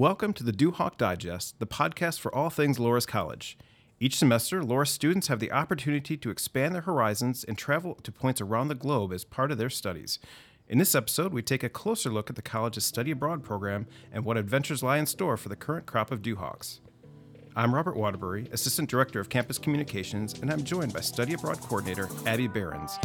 Welcome to the Duhawk Digest, the podcast for all things Loras College. Each semester, Loras students have the opportunity to expand their horizons and travel to points around the globe as part of their studies. In this episode, we take a closer look at the college's study abroad program and what adventures lie in store for the current crop of Duhawks. I'm Robert Waterbury, Assistant Director of Campus Communications, and I'm joined by Study Abroad Coordinator Abby Behrens.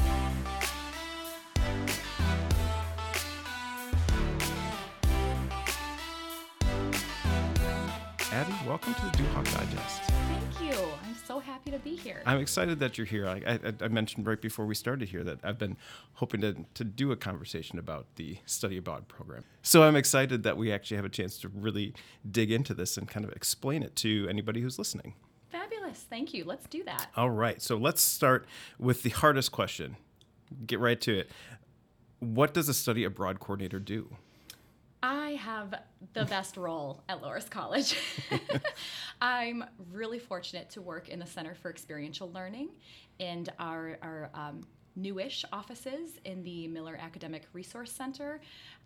Welcome to the Duhawk Digest. Thank you. I'm so happy to be here. I'm excited that you're here. I, I, I, mentioned right before we started here that I've been hoping to, to do a conversation about the study abroad program. So I'm excited that we actually have a chance to really dig into this and kind of explain it to anybody who's listening. Fabulous. Thank you. Let's do that. All right. So let's start with the hardest question. Get right to it. What does a study abroad coordinator do? I have the best role at Loras College. I'm really fortunate to work in the Center for Experiential Learning and our, our um, newish offices in the Miller Academic Resource Center,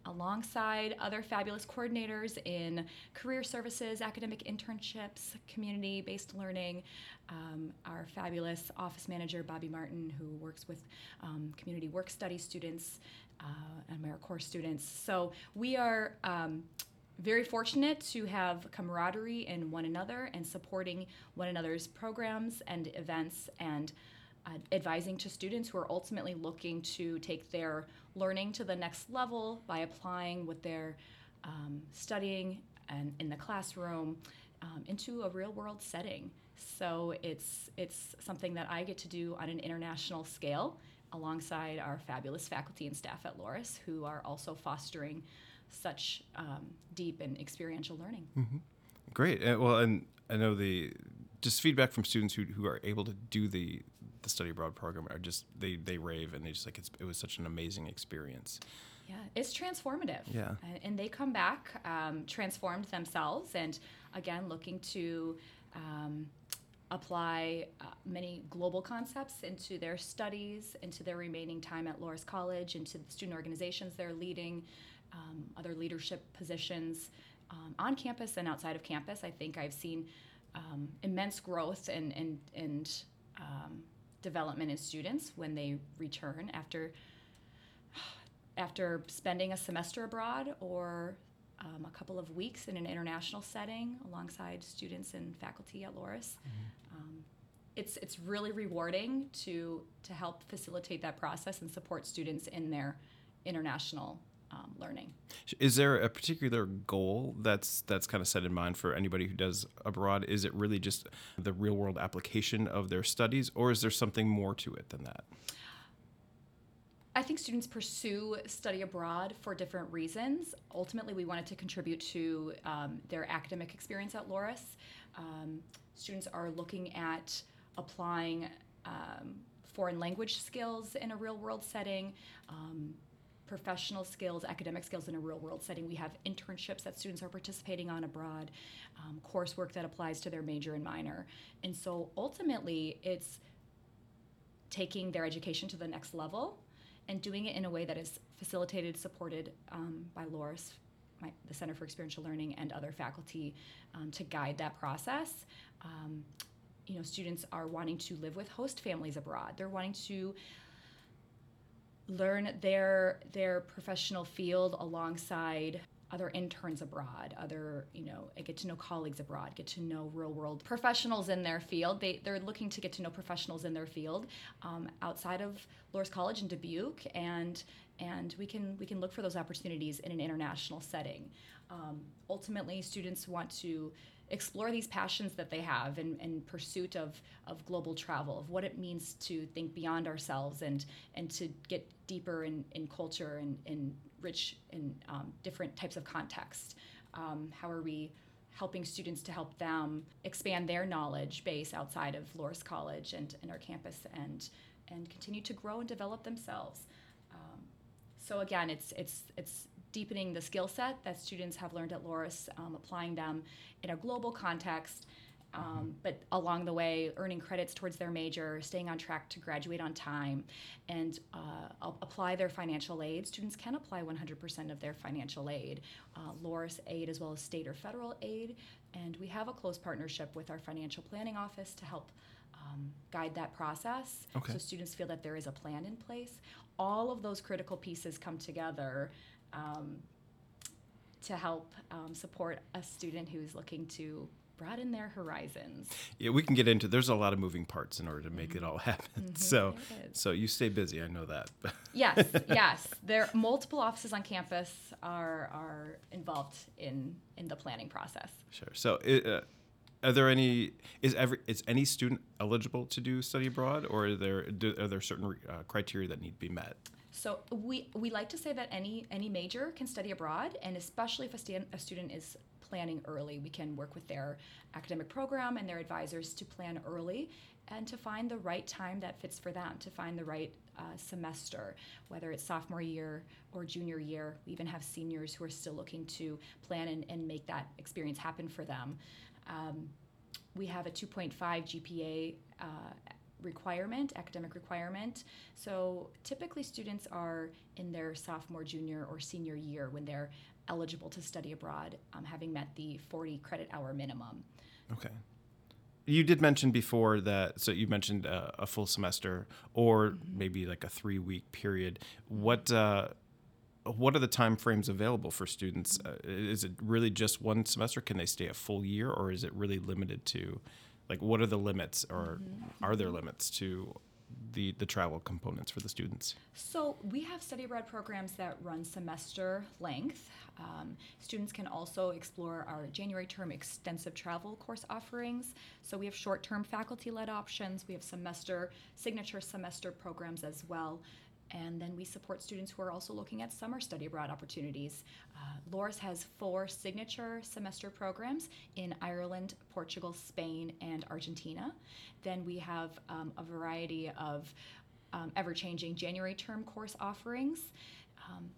alongside other fabulous coordinators in career services, academic internships, community based learning. Um, our fabulous office manager, Bobby Martin, who works with um, community work study students uh, and AmeriCorps students. So we are um, very fortunate to have camaraderie in one another and supporting one another's programs and events and advising to students who are ultimately looking to take their learning to the next level by applying what they're um, studying and in the classroom um, into a real world setting. So it's it's something that I get to do on an international scale alongside our fabulous faculty and staff at Loras, who are also fostering such um, deep and experiential learning. Mm-hmm. Great. Well, and I know the just feedback from students who, who are able to do the the study abroad program are just they they rave and they just like it's, it was such an amazing experience. Yeah, it's transformative. Yeah, and, and they come back um, transformed themselves, and again looking to. Um, apply uh, many global concepts into their studies, into their remaining time at Loras College, into the student organizations they're leading, um, other leadership positions um, on campus and outside of campus. I think I've seen um, immense growth and, and, and um, development in students when they return after after spending a semester abroad or um, a couple of weeks in an international setting alongside students and faculty at Loras. Mm-hmm. Um, it's, it's really rewarding to, to help facilitate that process and support students in their international um, learning. Is there a particular goal that's that's kind of set in mind for anybody who does abroad? Is it really just the real world application of their studies, or is there something more to it than that? I think students pursue study abroad for different reasons. Ultimately, we wanted to contribute to um, their academic experience at Loras. Um, students are looking at applying um, foreign language skills in a real world setting, um, professional skills, academic skills in a real world setting. We have internships that students are participating on abroad, um, coursework that applies to their major and minor. And so ultimately, it's taking their education to the next level and doing it in a way that is facilitated, supported um, by Loras, my, the Center for Experiential Learning, and other faculty um, to guide that process. Um, you know, students are wanting to live with host families abroad. They're wanting to learn their their professional field alongside other interns abroad, other, you know, get to know colleagues abroad, get to know real world professionals in their field. They, they're looking to get to know professionals in their field um, outside of Loras College in Dubuque, and and we can we can look for those opportunities in an international setting. Um, ultimately, students want to explore these passions that they have in, in pursuit of, of global travel, of what it means to think beyond ourselves and, and to get deeper in, in culture and, in rich in um, different types of context. Um, how are we helping students to help them expand their knowledge base outside of Loras College and, and our campus and, and continue to grow and develop themselves? Um, so again, it's, it's, it's deepening the skill set that students have learned at Loras, um, applying them in a global context, Um, but along the way, earning credits towards their major, staying on track to graduate on time, and uh, apply their financial aid. Students can apply 100% of their financial aid, uh, Loras aid as well as state or federal aid. And we have a close partnership with our financial planning office to help um, guide that process Okay. so students feel that there is a plan in place. All of those critical pieces come together um, to help um, support a student who's looking to broaden their horizons. Yeah, we can get into. There's a lot of moving parts in order to make it all happen. So, There is. so you stay busy. I know that. Yes, yes. There multiple offices on campus are are involved in in the planning process. sure. So, uh, are there any? Is every is any student eligible to do study abroad, or are there do, are there certain uh, criteria that need to be met? So we we like to say that any any major can study abroad, and especially if a, stu- a student is planning early, we can work with their academic program and their advisors to plan early and to find the right time that fits for them, to find the right uh, semester, whether it's sophomore year or junior year. We even have seniors who are still looking to plan and, and make that experience happen for them. Um, we have a 2.5 GPA uh, requirement, academic requirement. So typically, students are in their sophomore, junior, or senior year when they're eligible to study abroad, um, having met the 40 credit hour minimum. Okay. You did mention before that, so you mentioned uh, a full semester or maybe like a three week period. What uh, what are the time frames available for students? Uh, is it really just one semester? Can they stay a full year, or is it really limited to, like, what are the limits, or are there limits to the the travel components for the students? So we have study abroad programs that run semester length. Um, students can also explore our January term extensive travel course offerings. So we have short term faculty led options, we have semester, signature semester programs as well. And then we support students who are also looking at summer study abroad opportunities. Uh, Loras has four signature semester programs in Ireland, Portugal, Spain, and Argentina. Then we have um, a variety of um, ever changing January term course offerings. Um,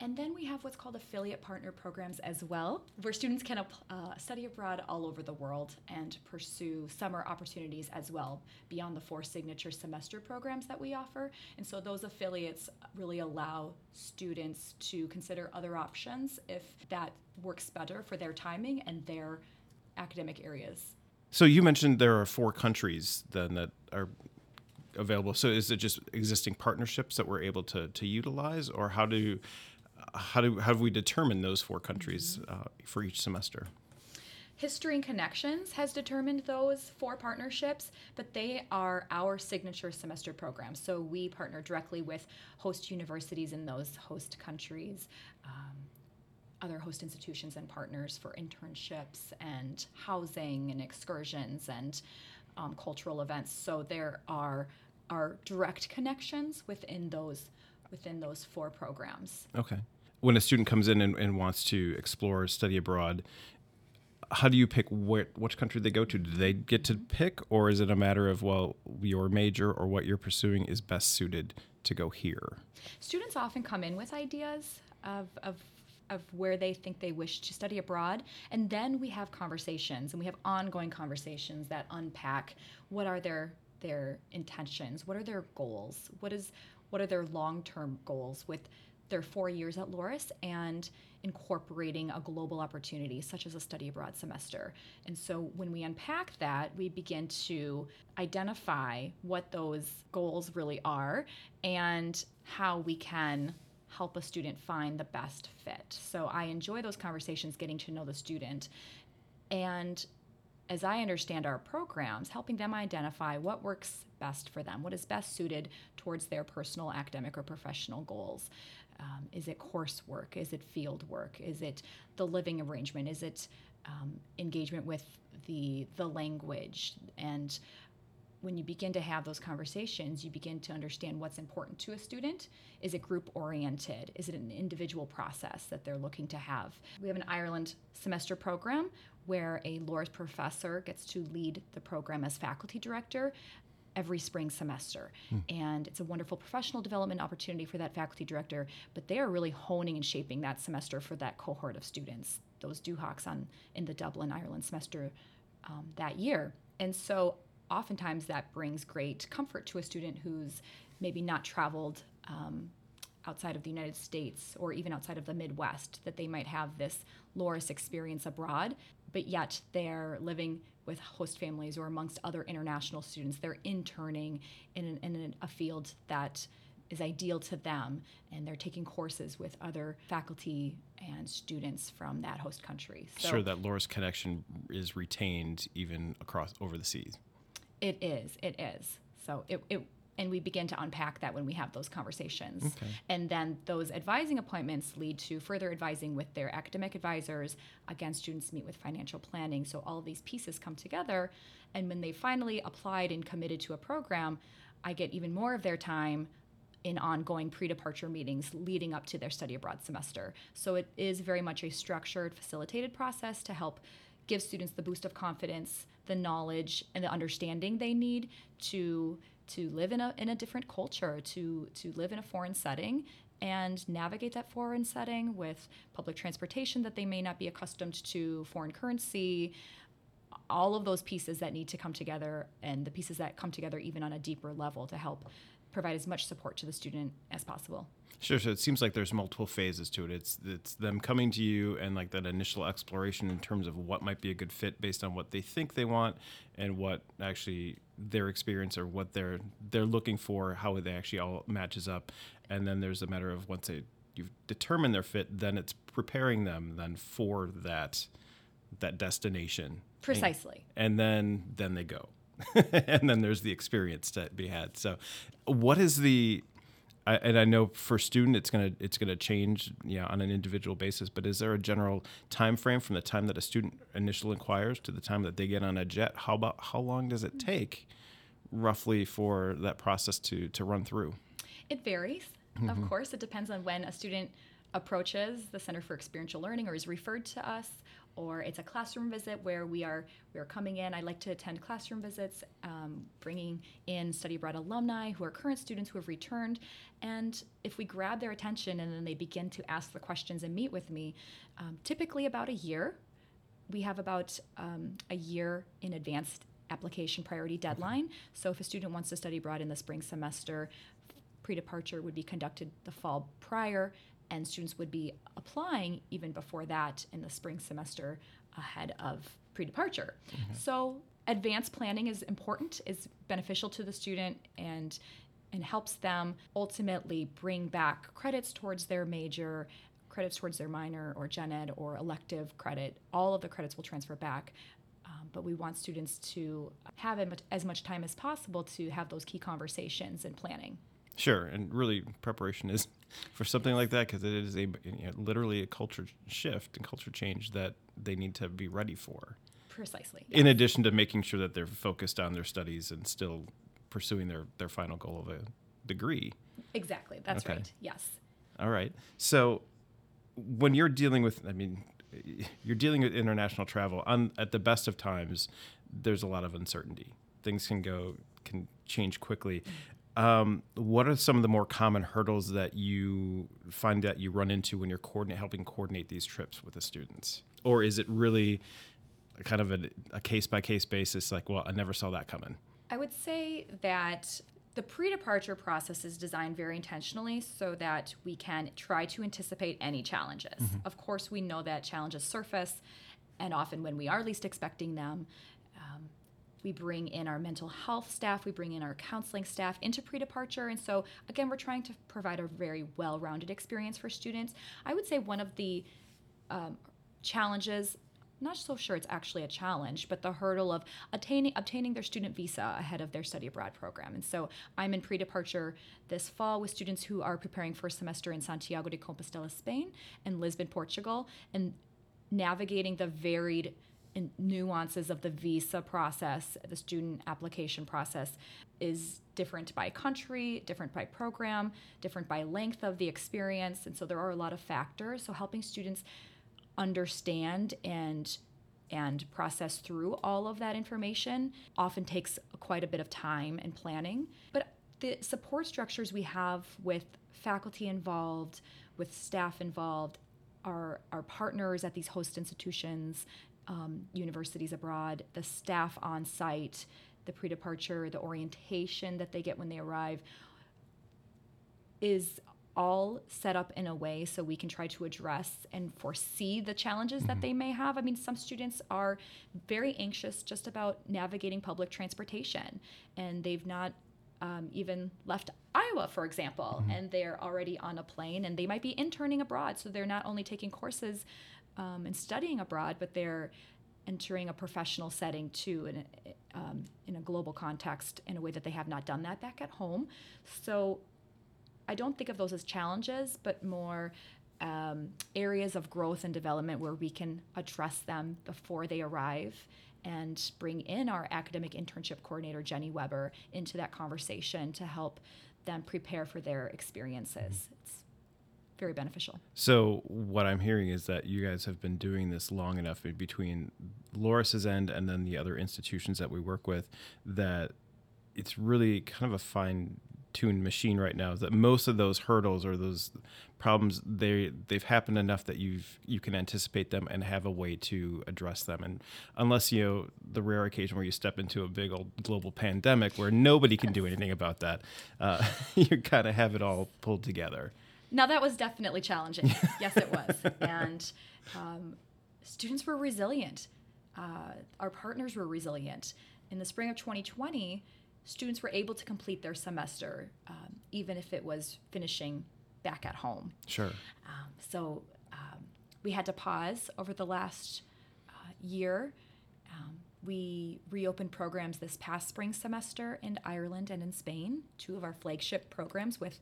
and then we have what's called affiliate partner programs as well, where students can uh, study abroad all over the world and pursue summer opportunities as well beyond the four signature semester programs that we offer. And so those affiliates really allow students to consider other options if that works better for their timing and their academic areas. So you mentioned there are four countries then that are available. So is it just existing partnerships that we're able to to utilize, or how do how do how do we determine those four countries uh, for each semester? History and Connections has determined those four partnerships, but they are our signature semester programs. So we partner directly with host universities in those host countries, um, other host institutions and partners for internships and housing and excursions and um, cultural events. So there are are direct connections within those within those four programs. Okay. When a student comes in and, and wants to explore study abroad, how do you pick what which country they go to? Do they get to pick, or is it a matter of well, your major or what you're pursuing is best suited to go here? Students often come in with ideas of, of, of where they think they wish to study abroad, and then we have conversations, and we have ongoing conversations that unpack what are their their intentions, what are their goals, what is what are their long term goals with their four years at Loras and incorporating a global opportunity such as a study abroad semester. And so when we unpack that, we begin to identify what those goals really are and how we can help a student find the best fit. So I enjoy those conversations getting to know the student and as I understand our programs, helping them identify what works best for them, what is best suited towards their personal, academic, or professional goals. Um, is it coursework? Is it field work? Is it the living arrangement? Is it um, engagement with the the language? And when you begin to have those conversations, you begin to understand what's important to a student. Is it group oriented? Is it an individual process that they're looking to have? We have an Ireland semester program where a Loras professor gets to lead the program as faculty director every spring semester. And it's a wonderful professional development opportunity for that faculty director, but they are really honing and shaping that semester for that cohort of students. Those Duhawks on in the Dublin, Ireland semester um, that year. And so oftentimes that brings great comfort to a student who's maybe not traveled um, outside of the United States or even outside of the Midwest, that they might have this Loras experience abroad, but yet they're living with host families or amongst other international students. They're interning in, an, in a field that is ideal to them, and they're taking courses with other faculty and students from that host country. So sure, that Loras connection is retained even across over the seas. It is. It is. So it, it and we begin to unpack that when we have those conversations. Okay. And then those advising appointments lead to further advising with their academic advisors. Again, students meet with financial planning. So all of these pieces come together. And when they finally applied and committed to a program, I get even more of their time in ongoing pre departure meetings leading up to their study abroad semester. So it is very much a structured, facilitated process to help give students the boost of confidence, the knowledge, and the understanding they need to to live in a in a different culture, to to live in a foreign setting and navigate that foreign setting with public transportation that they may not be accustomed to, foreign currency, all of those pieces that need to come together and the pieces that come together even on a deeper level to help provide as much support to the student as possible. Sure. So it seems like there's multiple phases to it. It's it's them coming to you and like that initial exploration in terms of what might be a good fit based on what they think they want and what actually their experience or what they're they're looking for, how they actually all matches up. And then there's a matter of once they you've determined their fit, then it's preparing them then for that that destination. Precisely. And, and then then they go. and then there's the experience to be had. So, what is the I, and I know for student it's gonna it's gonna change yeah on an individual basis. But is there a general time frame from the time that a student initially inquires to the time that they get on a jet? How about how long does it take, roughly, for that process to to run through? It varies. Mm-hmm. Of course, it depends on when a student approaches the Center for Experiential Learning or is referred to us or it's a classroom visit where we are we are coming in. I like to attend classroom visits, um, bringing in study abroad alumni who are current students who have returned, and if we grab their attention and then they begin to ask the questions and meet with me, um, typically about a year. We have about um, a year in advanced application priority deadline. Okay. So if a student wants to study abroad in the spring semester, pre-departure would be conducted the fall prior and students would be applying even before that in the spring semester ahead of pre-departure. Mm-hmm. So advanced planning is important, is beneficial to the student and and helps them ultimately bring back credits towards their major, credits towards their minor or gen ed or elective credit. All of the credits will transfer back. Um, but we want students to have as much time as possible to have those key conversations and planning. Sure, and really preparation is for something like that because it is a you know, literally a culture shift and culture change that they need to be ready for. Precisely. Yes. In addition to making sure that they're focused on their studies and still pursuing their their final goal of a degree. Exactly. That's okay. right. Yes. All right. So when you're dealing with, I mean, you're dealing with international travel. On at the best of times, there's a lot of uncertainty. Things can go can change quickly. Um, what are some of the more common hurdles that you find that you run into when you're coordinate, helping coordinate these trips with the students? Or is it really kind of a case by case basis, like, well, I never saw that coming? I would say that the pre departure process is designed very intentionally so that we can try to anticipate any challenges. Mm-hmm. Of course, we know that challenges surface, and often when we are least expecting them, we bring in our mental health staff, we bring in our counseling staff into pre departure. And so, again, we're trying to provide a very well rounded experience for students. I would say one of the um, challenges, not so sure it's actually a challenge, but the hurdle of attaining obtaining their student visa ahead of their study abroad program. And so I'm in pre-departure this fall with students who are preparing for a semester in Santiago de Compostela, Spain, and Lisbon, Portugal, and navigating the varied nuances of the visa process, the student application process, is different by country, different by program, different by length of the experience. And so there are a lot of factors. So helping students understand and and process through all of that information often takes quite a bit of time and planning. But the support structures we have with faculty involved, with staff involved, our, our partners at these host institutions, um, universities abroad, the staff on site, the pre departure, the orientation that they get when they arrive is all set up in a way so we can try to address and foresee the challenges that they may have. I mean, some students are very anxious just about navigating public transportation, and they've not um, even left Iowa, for example, and they're already on a plane and they might be interning abroad. So they're not only taking courses um, and studying abroad, but they're entering a professional setting too in a, um, in a global context in a way that they have not done that back at home. So I don't think of those as challenges, but more um, areas of growth and development where we can address them before they arrive and bring in our academic internship coordinator, Jenny Weber, into that conversation to help them prepare for their experiences. It's very beneficial. So what I'm hearing is that you guys have been doing this long enough between Loras's end and then the other institutions that we work with that it's really kind of a fine tuned machine right now that most of those hurdles or those problems they they've happened enough that you've you can anticipate them and have a way to address them and unless you know the rare occasion where you step into a big old global pandemic where nobody can do anything about that uh, you kind of have it all pulled together Now, that was definitely challenging. yes, it was. And um, students were resilient. Uh, our partners were resilient. In the spring of 2020, students were able to complete their semester, um, even if it was finishing back at home. sure Um, so um, we had to pause over the last uh, year. Um, we reopened programs this past spring semester in Ireland and in Spain, two of our flagship programs with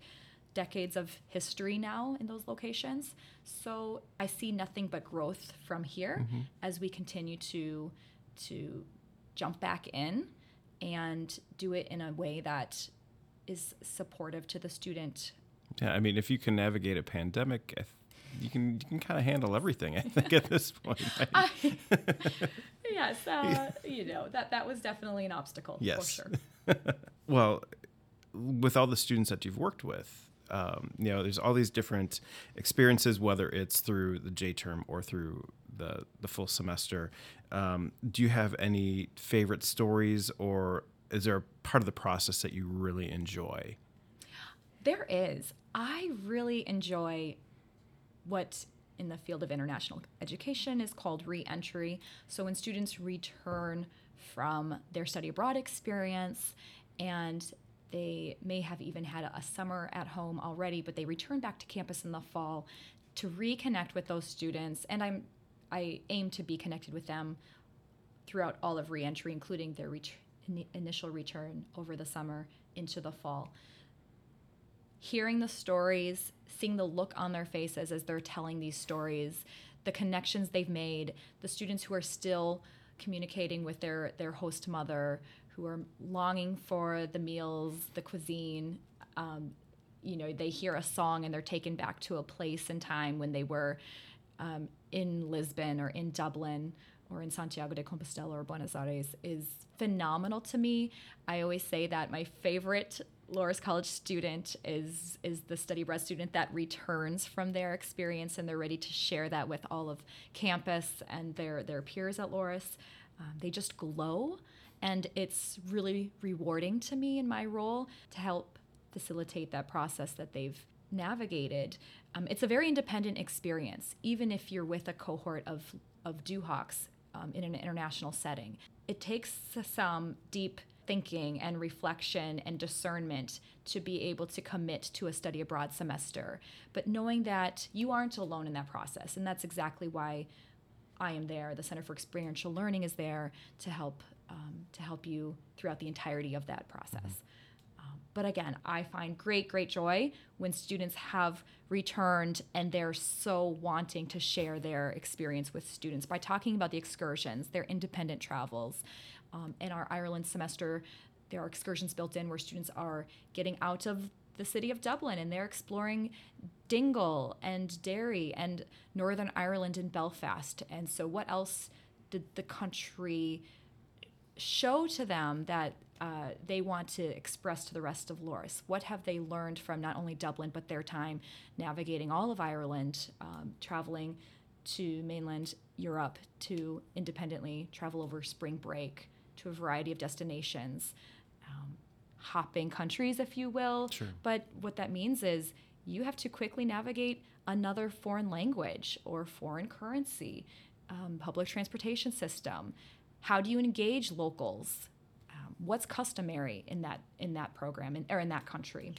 decades of history now in those locations. So I see nothing but growth from here as we continue to to jump back in and do it in a way that is supportive to the student Yeah, I mean, if you can navigate a pandemic, I th- you can you can kind of handle everything. I think at this point. right? I, yes, uh, you know that that was definitely an obstacle Yes. for sure. well, with all the students that you've worked with, um, you know, there's all these different experiences, whether it's through the J term or through the the full semester. Um, do you have any favorite stories, or is there a part of the process that you really enjoy? There is. I really enjoy what in the field of international education is called reentry. So when students return from their study abroad experience and they may have even had a summer at home already, but they return back to campus in the fall to reconnect with those students. And I'm I aim to be connected with them throughout all of reentry, including their ret- initial return over the summer into the fall hearing the stories, seeing the look on their faces as they're telling these stories, the connections they've made, the students who are still communicating with their their host mother, who are longing for the meals, the cuisine. Um, you know, they hear a song and they're taken back to a place and time when they were um, in Lisbon or in Dublin or in Santiago de Compostela or Buenos Aires is phenomenal to me. I always say that my favorite Loras College student is is the study abroad student that returns from their experience and they're ready to share that with all of campus and their their peers at Loras. Um, they just glow, and it's really rewarding to me in my role to help facilitate that process that they've navigated. Um, it's a very independent experience, even if you're with a cohort of of Duhawks um, in an international setting. It takes some deep thinking and reflection and discernment to be able to commit to a study abroad semester. But knowing that you aren't alone in that process, and that's exactly why I am there. The Center for Experiential Learning is there to help um, to help you throughout the entirety of that process. Um, but again, I find great, great joy when students have returned and they're so wanting to share their experience with students by talking about the excursions, their independent travels. Um, in our Ireland semester, there are excursions built in where students are getting out of the city of Dublin and they're exploring Dingle and Derry and Northern Ireland and Belfast. And so, what else did the country show to them that uh, they want to express to the rest of Loras? What have they learned from not only Dublin, but their time navigating all of Ireland, um, traveling to mainland Europe to independently travel over spring break to a variety of destinations, um, hopping countries, if you will. Sure. But what that means is you have to quickly navigate another foreign language or foreign currency, um, public transportation system. How do you engage locals? Um, what's customary in that in that program in, or in that country?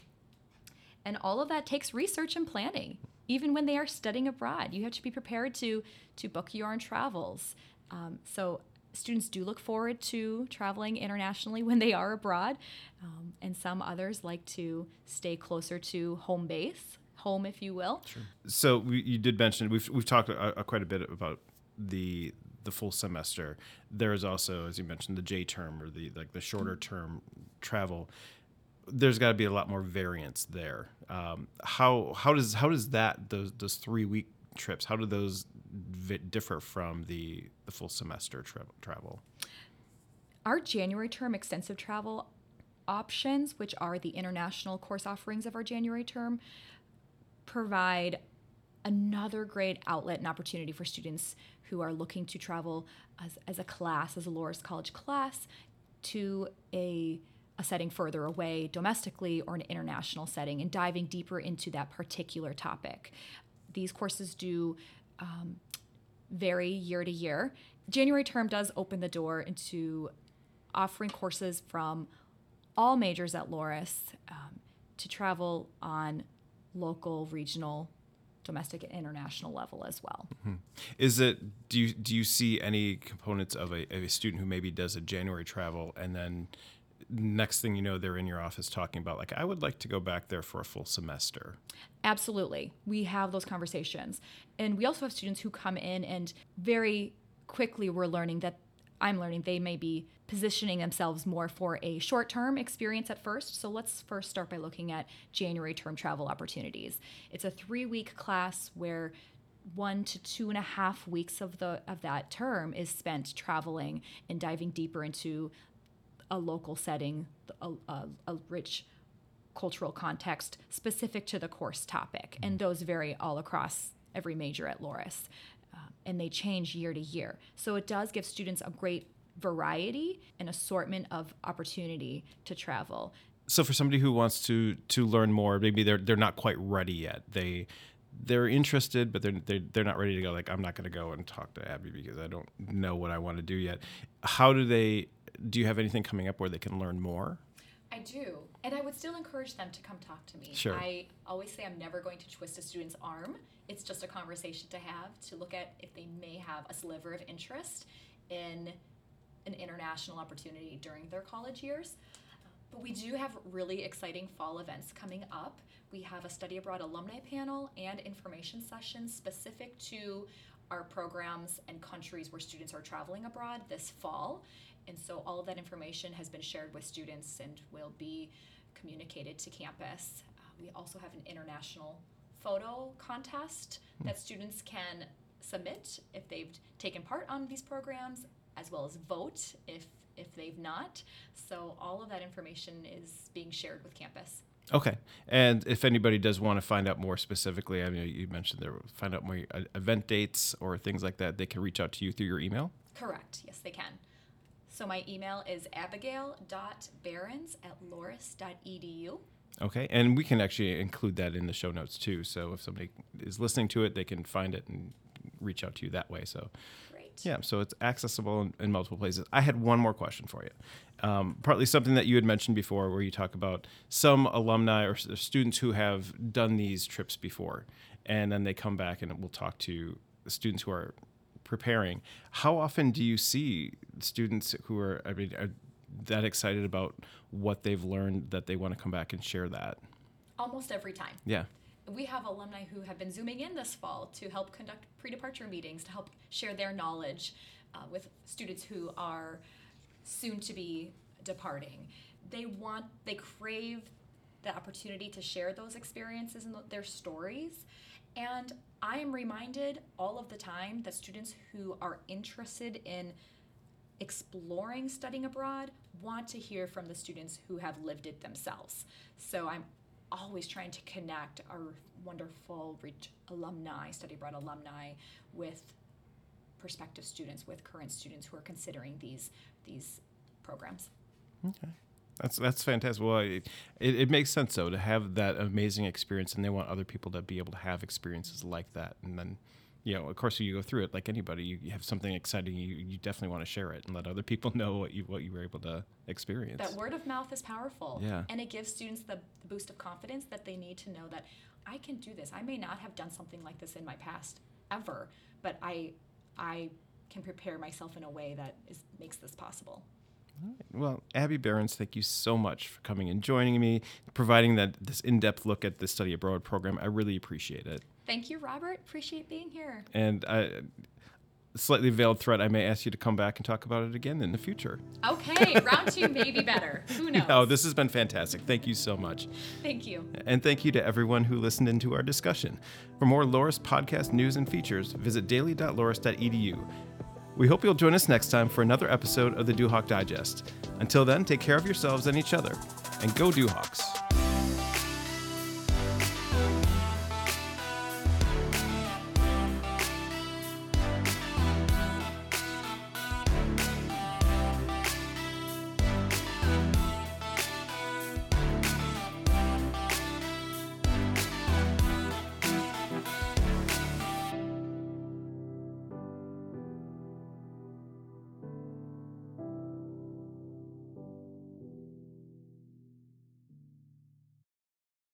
And all of that takes research and planning. Even when they are studying abroad, you have to be prepared to to book your own travels. Um, so students do look forward to traveling internationally when they are abroad, um, and some others like to stay closer to home base, home, if you will. Sure. So we, you did mention we've we've talked uh, uh, quite a bit about the the full semester. There is also, as you mentioned, the J term or the like the shorter term travel. There's got to be a lot more variance there. Um, how how does how does that those those three week trips how do those vi- differ from the the full semester tra- travel? Our January term extensive travel options, which are the international course offerings of our January term, provide another great outlet and opportunity for students who are looking to travel as, as a class, as a Loras College class, to a, a setting further away domestically or an international setting and diving deeper into that particular topic. These courses do um, vary year to year. January term does open the door into offering courses from all majors at Loras um, to travel on local, regional, domestic, and international level as well. Mm-hmm. Is it do you do you see any components of a, of a student who maybe does a January travel and then next thing you know they're in your office talking about like I would like to go back there for a full semester. Absolutely. We have those conversations. And we also have students who come in and very quickly we're learning that I'm learning they may be positioning themselves more for a short term experience at first. So let's first start by looking at January term travel opportunities. It's a three week class where one to two and a half weeks of the of that term is spent traveling and diving deeper into a local setting, a, a, a rich cultural context specific to the course topic. And those vary all across every major at Loras. Uh, and they change year to year. So it does give students a great variety and assortment of opportunity to travel. So for somebody who wants to to learn more, maybe they're they're not quite ready yet. They they're interested, but they're they're, they're not ready to go. Like I'm not going to go and talk to Abby because I don't know what I want to do yet. How do they? Do you have anything coming up where they can learn more? I do. And I would still encourage them to come talk to me. Sure. I always say I'm never going to twist a student's arm. It's just a conversation to have to look at if they may have a sliver of interest in an international opportunity during their college years. But we do have really exciting fall events coming up. We have a study abroad alumni panel and information sessions specific to our programs and countries where students are traveling abroad this fall. And so all of that information has been shared with students and will be communicated to campus. Uh, we also have an international photo contest that students can submit if they've taken part on these programs, as well as vote if if they've not. So all of that information is being shared with campus. Okay. And if anybody does want to find out more specifically, I mean, you mentioned there, find out more uh, event dates or things like that, they can reach out to you through your email. Correct. Yes, they can. So my email is abigail.behrens at loras.edu. Okay. And we can actually include that in the show notes too. So if somebody is listening to it, they can find it and reach out to you that way. So. Yeah, so it's accessible in, in multiple places. I had one more question for you. Um, partly something that you had mentioned before, where you talk about some alumni or students who have done these trips before, and then they come back and we'll talk to students who are preparing. How often do you see students who are, I mean, are that excited about what they've learned that they want to come back and share that? Almost every time. Yeah. We have alumni who have been zooming in this fall to help conduct pre departure meetings, to help share their knowledge uh, with students who are soon to be departing. They want, they crave the opportunity to share those experiences and their stories. And I am reminded all of the time that students who are interested in exploring studying abroad want to hear from the students who have lived it themselves. So I'm always trying to connect our wonderful rich alumni, study abroad alumni, with prospective students, with current students who are considering these these programs. Okay. That's that's fantastic. Well, it, it, it, makes sense though to have that amazing experience, and they want other people to be able to have experiences like that. And then, you know, of course, you go through it like anybody. You, you have something exciting, you, you definitely want to share it and let other people know what you what you were able to experience. That word of mouth is powerful. Yeah. And it gives students the, the boost of confidence that they need to know that I can do this. I may not have done something like this in my past ever, but I I can prepare myself in a way that is, makes this possible. Well, Abby Behrens, thank you so much for coming and joining me, providing that this in-depth look at the study abroad program. I really appreciate it. Thank you, Robert. Appreciate being here. And I, slightly veiled threat, I may ask you to come back and talk about it again in the future. Okay, round two may be better. Who knows? Oh, this has been fantastic. Thank you so much. Thank you. And thank you to everyone who listened into our discussion. For more Loras podcast news and features, visit daily.loras.edu. We hope you'll join us next time for another episode of the Duhawk Digest. Until then, take care of yourselves and each other, and go Duhawks.